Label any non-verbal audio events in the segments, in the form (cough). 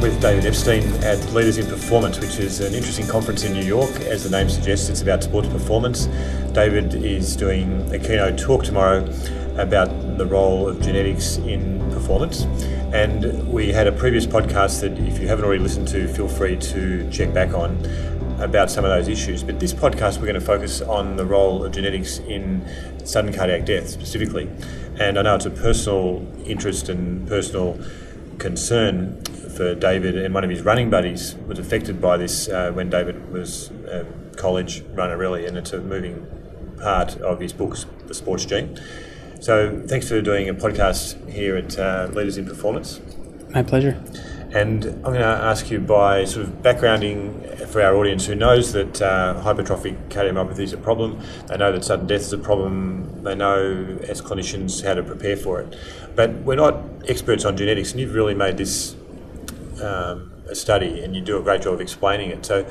With David Epstein at Leaders in Performance, which is an interesting conference in New York. As the name suggests, it's about sports performance. David is doing a keynote talk tomorrow about the role of genetics in performance. And we had a previous podcast that, if you haven't already listened to, feel free to check back on about some of those issues. But this podcast, we're going to focus on the role of genetics in sudden cardiac death specifically. And I know it's a personal interest and personal concern for David, and one of his running buddies was affected by this uh, when David was a college runner, really, and it's a moving part of his books, The Sports Gene. So, thanks for doing a podcast here at uh, Leaders in Performance. My pleasure. And I'm going to ask you by sort of backgrounding for our audience who knows that uh, hypertrophic cardiomyopathy is a problem. They know that sudden death is a problem. They know as clinicians how to prepare for it. But we're not experts on genetics, and you've really made this um, a study, and you do a great job of explaining it. So,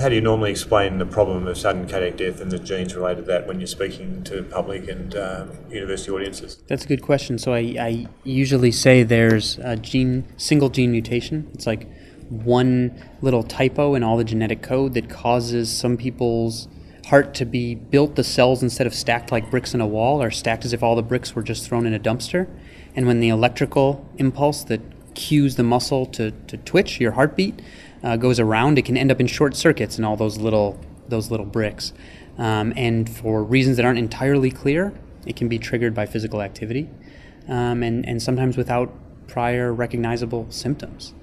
how do you normally explain the problem of sudden cardiac death and the genes related to that when you're speaking to public and um, university audiences? That's a good question. So I, I usually say there's a gene, single gene mutation. It's like one little typo in all the genetic code that causes some people's heart to be built the cells instead of stacked like bricks in a wall are stacked as if all the bricks were just thrown in a dumpster and when the electrical impulse that cues the muscle to, to twitch your heartbeat uh, goes around, it can end up in short circuits and all those little those little bricks. Um, and for reasons that aren't entirely clear, it can be triggered by physical activity, um, and and sometimes without prior recognizable symptoms.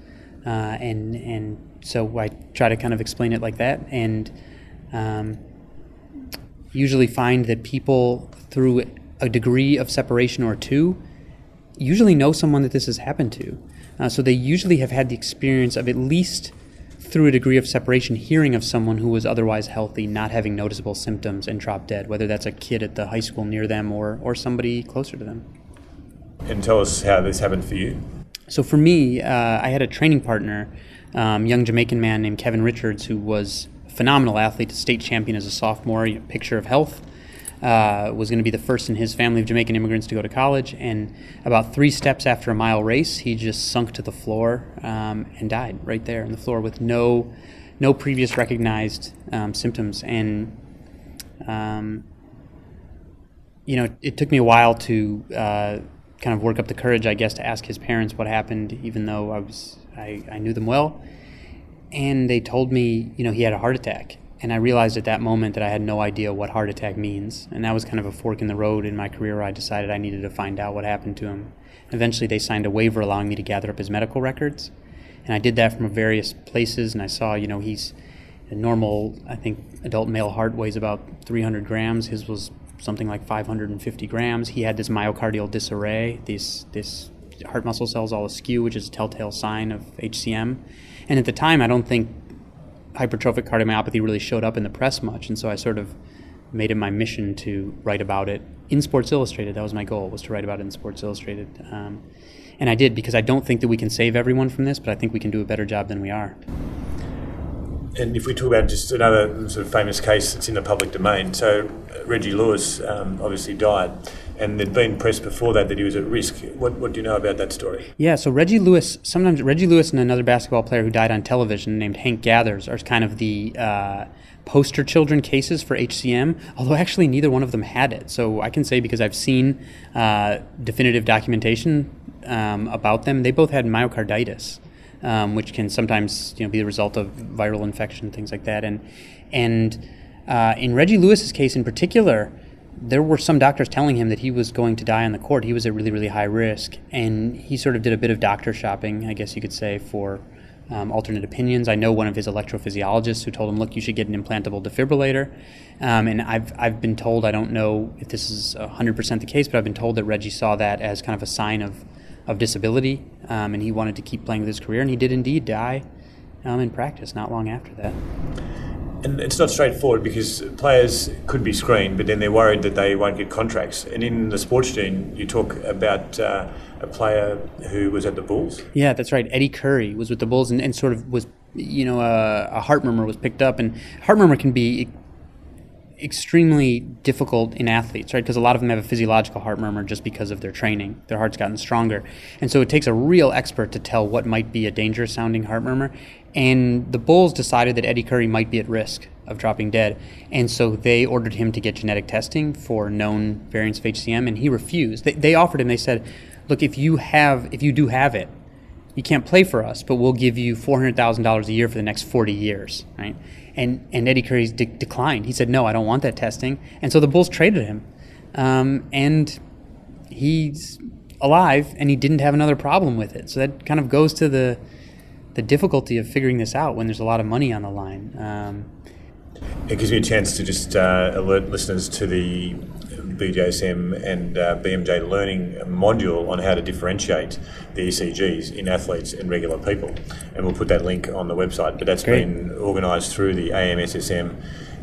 Uh, and and so I try to kind of explain it like that, and um, usually find that people through a degree of separation or two usually know someone that this has happened to. Uh, so they usually have had the experience of at least through a degree of separation, hearing of someone who was otherwise healthy not having noticeable symptoms and drop dead, whether that's a kid at the high school near them or, or somebody closer to them. And tell us how this happened for you. So for me, uh, I had a training partner, um, young Jamaican man named Kevin Richards, who was a phenomenal athlete, a state champion as a sophomore, you know, picture of health uh, was going to be the first in his family of Jamaican immigrants to go to college. And about three steps after a mile race, he just sunk to the floor um, and died right there on the floor with no no previous recognized um, symptoms. And um, you know, it took me a while to uh, kind of work up the courage, I guess, to ask his parents what happened, even though I was I, I knew them well. And they told me, you know, he had a heart attack and I realized at that moment that I had no idea what heart attack means. And that was kind of a fork in the road in my career where I decided I needed to find out what happened to him. Eventually, they signed a waiver allowing me to gather up his medical records. And I did that from various places, and I saw, you know, he's a normal, I think, adult male heart weighs about 300 grams. His was something like 550 grams. He had this myocardial disarray, this, this heart muscle cells all askew, which is a telltale sign of HCM. And at the time, I don't think hypertrophic cardiomyopathy really showed up in the press much, and so I sort of made it my mission to write about it in Sports Illustrated. That was my goal, was to write about it in Sports Illustrated. Um, and I did because I don't think that we can save everyone from this, but I think we can do a better job than we are. And if we talk about just another sort of famous case that's in the public domain, so Reggie Lewis um, obviously died and there'd been press before that that he was at risk. What, what do you know about that story? Yeah, so Reggie Lewis, sometimes Reggie Lewis and another basketball player who died on television named Hank Gathers are kind of the uh, poster children cases for HCM, although actually neither one of them had it. So I can say because I've seen uh, definitive documentation um, about them, they both had myocarditis. Um, which can sometimes you know be the result of viral infection, things like that, and and uh, in Reggie Lewis's case in particular, there were some doctors telling him that he was going to die on the court. He was at really, really high risk. And he sort of did a bit of doctor shopping, I guess you could say, for um, alternate opinions. I know one of his electrophysiologists who told him, look, you should get an implantable defibrillator. Um, and I've, I've been told, I don't know if this is 100% the case, but I've been told that Reggie saw that as kind of a sign of, of disability. Um, and he wanted to keep playing with his career. And he did indeed die um, in practice not long after that and it's not straightforward because players could be screened, but then they're worried that they won't get contracts. And in the sports gene, you talk about uh, a player who was at the Bulls. Yeah, that's right. Eddie Curry was with the Bulls and, and sort of was, you know, a, a heart murmur was picked up, and heart murmur can be extremely difficult in athletes, right? Because a lot of them have a physiological heart murmur just because of their training. Their heart's gotten stronger. And so it takes a real expert to tell what might be a dangerous sounding heart murmur. And the Bulls decided that Eddie Curry might be at risk of dropping dead. And so they ordered him to get genetic testing for known variants of HCM, and he refused. They, they offered him, they said, look, if you have, if you do have it, you can't play for us, but we'll give you $400,000 a year for the next 40 years, right? And, and Eddie Curry de- declined. He said, no, I don't want that testing. And so the Bulls traded him. Um, and he's alive, and he didn't have another problem with it. So that kind of goes to the, the difficulty of figuring this out when there's a lot of money on the line. Um, it gives me a chance to just uh, alert listeners to the BJSM and uh, BMJ learning module on how to differentiate the ECGs in athletes and regular people. And we'll put that link on the website. But that's Great. been organised through the AMSSM,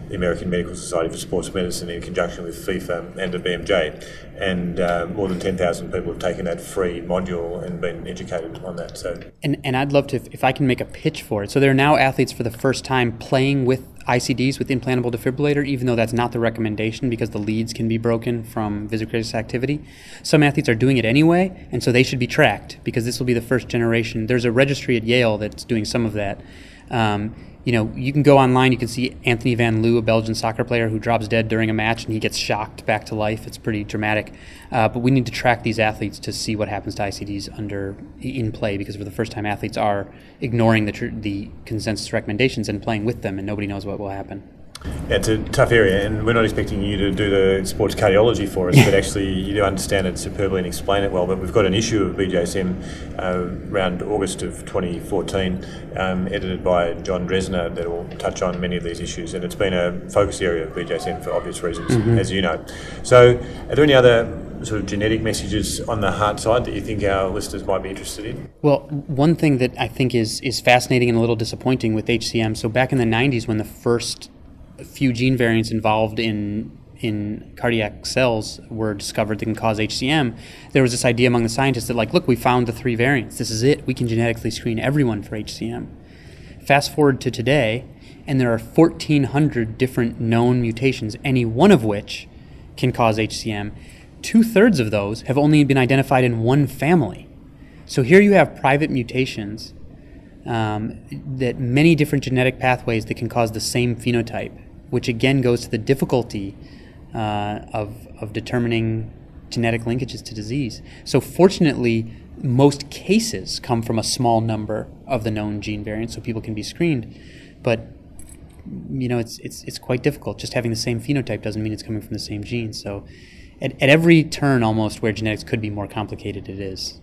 the American Medical Society for Sports Medicine, in conjunction with FIFA and the BMJ. And uh, more than 10,000 people have taken that free module and been educated on that. So, And, and I'd love to, if, if I can make a pitch for it. So there are now athletes for the first time playing with ICDs with implantable defibrillator, even though that's not the recommendation because the leads can be broken from vasoconstrictive activity. Some athletes are doing it anyway, and so they should be tracked because this will be the first generation. There's a registry at Yale that's doing some of that. Um, you know, you can go online, you can see Anthony Van Loo, a Belgian soccer player who drops dead during a match and he gets shocked back to life. It's pretty dramatic. Uh, but we need to track these athletes to see what happens to ICDs under in play because for the first time, athletes are ignoring the, tr- the consensus recommendations and playing with them, and nobody knows what will happen. Yeah, it's a tough area, and we're not expecting you to do the sports cardiology for us, but actually you do understand it superbly and explain it well. But we've got an issue of BJSM uh, around August of 2014, um, edited by John Drezner, that will touch on many of these issues, and it's been a focus area of BJSM for obvious reasons, mm-hmm. as you know. So, are there any other sort of genetic messages on the heart side that you think our listeners might be interested in? Well, one thing that I think is is fascinating and a little disappointing with HCM. So back in the 90s, when the first few gene variants involved in in cardiac cells were discovered that can cause HCM, there was this idea among the scientists that, like, look, we found the three variants. This is it. We can genetically screen everyone for HCM. Fast forward to today, and there are 1,400 different known mutations, any one of which can cause HCM. Two thirds of those have only been identified in one family. So here you have private mutations um, that many different genetic pathways that can cause the same phenotype which again goes to the difficulty uh, of, of determining genetic linkages to disease. So, fortunately, most cases come from a small number of the known gene variants, so people can be screened. But you know, it's it's it's quite difficult. Just having the same phenotype doesn't mean it's coming from the same gene. So, at, at every turn, almost where genetics could be more complicated, it is.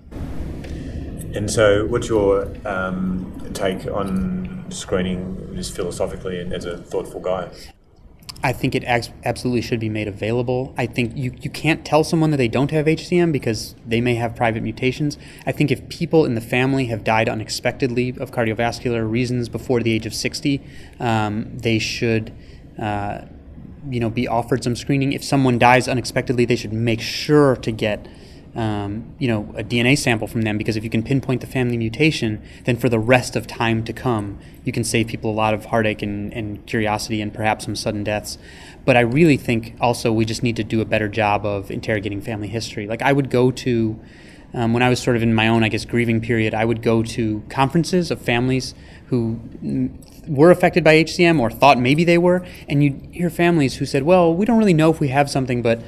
And so, what's your um, take on screening, just philosophically and as a thoughtful guy? I think it absolutely should be made available. I think you, you can't tell someone that they don't have HCM because they may have private mutations. I think if people in the family have died unexpectedly of cardiovascular reasons before the age of 60, um, they should. Uh, you know, be offered some screening. If someone dies unexpectedly, they should make sure to get um, you know, a DNA sample from them because if you can pinpoint the family mutation, then for the rest of time to come, you can save people a lot of heartache and, and curiosity and perhaps some sudden deaths. But I really think also we just need to do a better job of interrogating family history. Like I would go to, um, when I was sort of in my own, I guess, grieving period, I would go to conferences of families who were affected by HCM or thought maybe they were, and you'd hear families who said, well, we don't really know if we have something, but,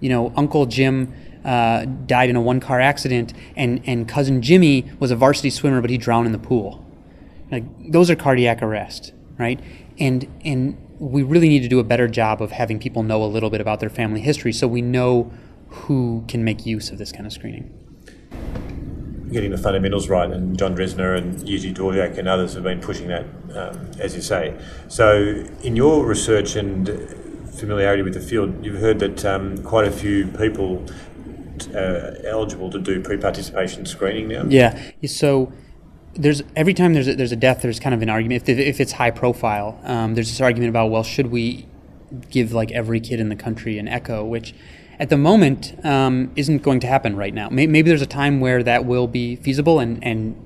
you know, Uncle Jim uh, died in a one car accident, and, and cousin Jimmy was a varsity swimmer, but he drowned in the pool. Like those are cardiac arrest, right? And and we really need to do a better job of having people know a little bit about their family history, so we know who can make use of this kind of screening. Getting the fundamentals right, and John Drezner and Jiří Dvořák and others have been pushing that, um, as you say. So, in your research and familiarity with the field, you've heard that um, quite a few people uh, eligible to do pre-participation screening now? Yeah. So there's every time there's a, there's a death, there's kind of an argument. If, if it's high profile, um, there's this argument about well, should we give like every kid in the country an echo, which at the moment um, isn't going to happen right now. Maybe there's a time where that will be feasible, and and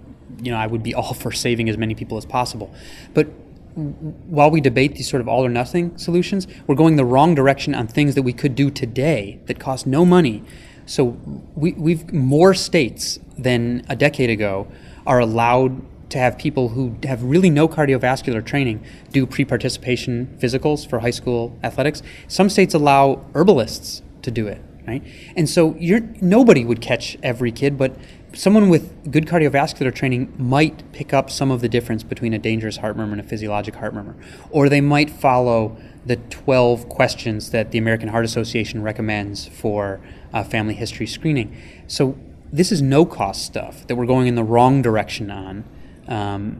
you know I would be (laughs) all for saving as many people as possible, but while we debate these sort of all or nothing solutions, we're going the wrong direction on things that we could do today that cost no money. So we, we've more states than a decade ago are allowed to have people who have really no cardiovascular training do pre-participation physicals for high school athletics. Some states allow herbalists to do it, right? And so nobody would catch every kid, but someone with good cardiovascular training might pick up some of the difference between a dangerous heart murmur and a physiologic heart murmur. Or they might follow the 12 questions that the American Heart Association recommends for uh, family history screening. So this is no cost stuff that we're going in the wrong direction on, um,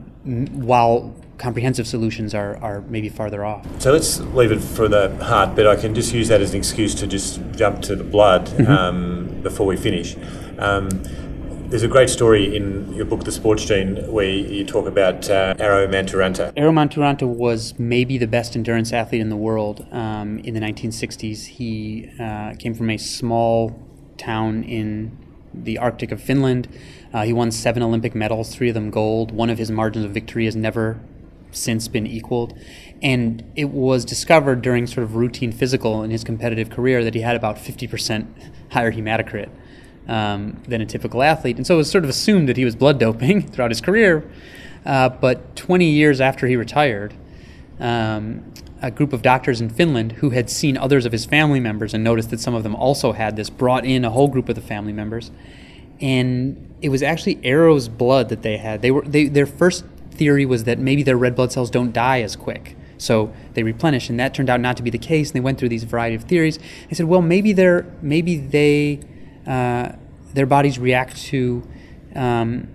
while comprehensive solutions are, are maybe farther off. So let's leave it for the heart, but I can just use that as an excuse to just jump to the blood mm-hmm. um, before we finish. Um, there's a great story in your book, The Sports Gene, where you talk about uh, Eero Mäntyranta. Eero Mäntyranta was maybe the best endurance athlete in the world um, in the 1960s. He uh, came from a small town in the Arctic of Finland. Uh, he won seven Olympic medals, three of them gold. One of his margins of victory has never since been equaled. And it was discovered during sort of routine physical in his competitive career that he had about 50% (laughs) higher hematocrit um, than a typical athlete. And so it was sort of assumed that he was blood doping (laughs) throughout his career. Uh, but 20 years after he retired, um, a group of doctors in Finland who had seen others of his family members and noticed that some of them also had this brought in a whole group of the family members. And it was actually Eero's blood that they had. They were they, their first theory was that maybe their red blood cells don't die as quick. So they replenish, and that turned out not to be the case. And they went through these variety of theories. They said, well, maybe they're maybe they uh, their bodies react to, um,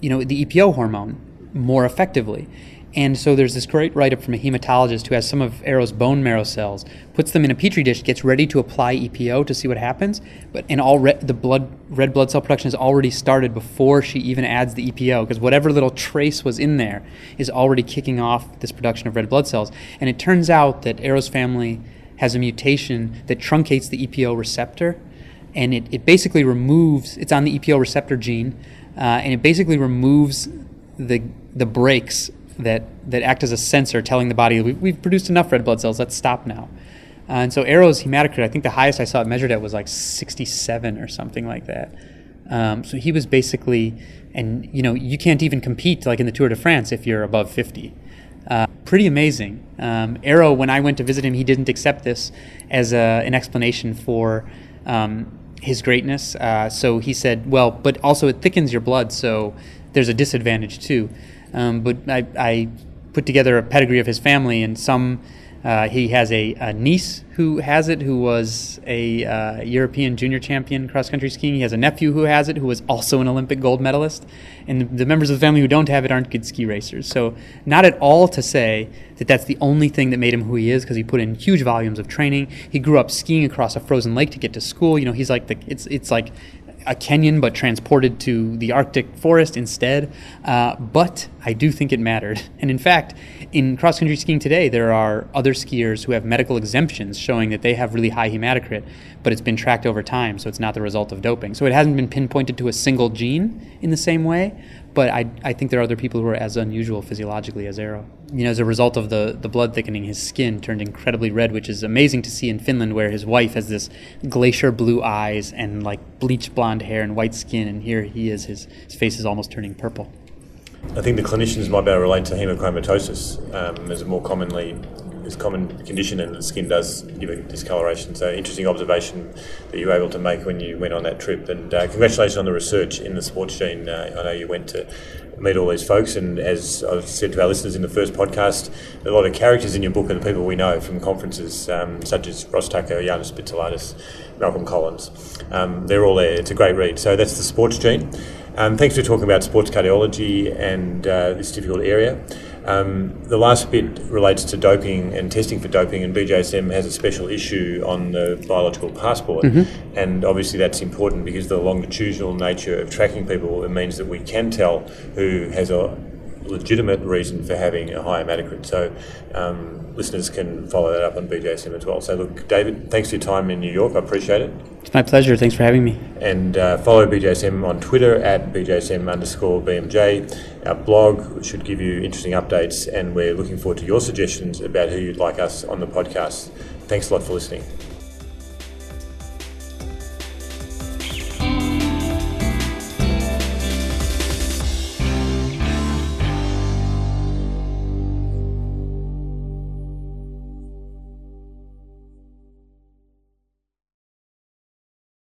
you know, the EPO hormone more effectively. And so there's this great write up from a hematologist who has some of Eero's bone marrow cells, puts them in a petri dish, gets ready to apply EPO to see what happens. But in all re- the blood red blood cell production has already started before she even adds the EPO because whatever little trace was in there is already kicking off this production of red blood cells. And it turns out that Eero's family has a mutation that truncates the EPO receptor and it, it basically removes it's on the EPO receptor gene, uh, and it basically removes the the brakes that that act as a sensor telling the body we, we've produced enough red blood cells, let's stop now. Uh, and so Eero's hematocrit, I think the highest I saw it measured at was like 67 or something like that. Um, so he was basically, and you know, you can't even compete like in the Tour de France if you're above 50. Uh, pretty amazing. Um, Eero, when I went to visit him, he didn't accept this as a, an explanation for um, his greatness. Uh, so he said, well, but also it thickens your blood, so there's a disadvantage too. Um, but I, I, put together a pedigree of his family, and some uh, he has a, a, niece who has it, who was a uh, European junior champion cross country skiing. He has a nephew who has it, who was also an Olympic gold medalist. And the members of the family who don't have it aren't good ski racers. So, not at all to say that that's the only thing that made him who he is, because he put in huge volumes of training. He grew up skiing across a frozen lake to get to school. You know, he's like the it's it's like a Kenyan but transported to the Arctic forest instead. Uh, but I do think it mattered. (laughs) And in fact, in cross country skiing today, there are other skiers who have medical exemptions showing that they have really high hematocrit, but it's been tracked over time, so it's not the result of doping. So it hasn't been pinpointed to a single gene in the same way, but I, I think there are other people who are as unusual physiologically as Eero. You know, as a result of the, the blood thickening, his skin turned incredibly red, which is amazing to see in Finland, where his wife has this glacier blue eyes and like bleach blonde hair and white skin, and here he is, his, his face is almost turning purple. I think the clinicians might be able to relate to hemochromatosis um, as a more commonly as common condition, and the skin does give a discoloration. So, interesting observation that you were able to make when you went on that trip. And uh, congratulations on the research in the sports gene. Uh, I know you went to meet all these folks, and as I've said to our listeners in the first podcast, a lot of characters in your book are the people we know from conferences um, such as Ross Tucker, Yannis Pitsiladis, Malcolm Collins. Um, they're all there. It's a great read. So that's the sports gene. Um, thanks for talking about sports cardiology and uh, this difficult area. Um, the last bit relates to doping and testing for doping, and BJSM has a special issue on the biological passport. Mm-hmm. And obviously, that's important because the longitudinal nature of tracking people it means that we can tell who has a legitimate reason for having a high hematocrit. So um, listeners can follow that up on BJSM as well. So look, David, thanks for your time in New York. I appreciate it. It's my pleasure. Thanks for having me. And uh, follow BJSM on Twitter at BJSM underscore BMJ. Our blog should give you interesting updates, and we're looking forward to your suggestions about who you'd like us on the podcast. Thanks a lot for listening.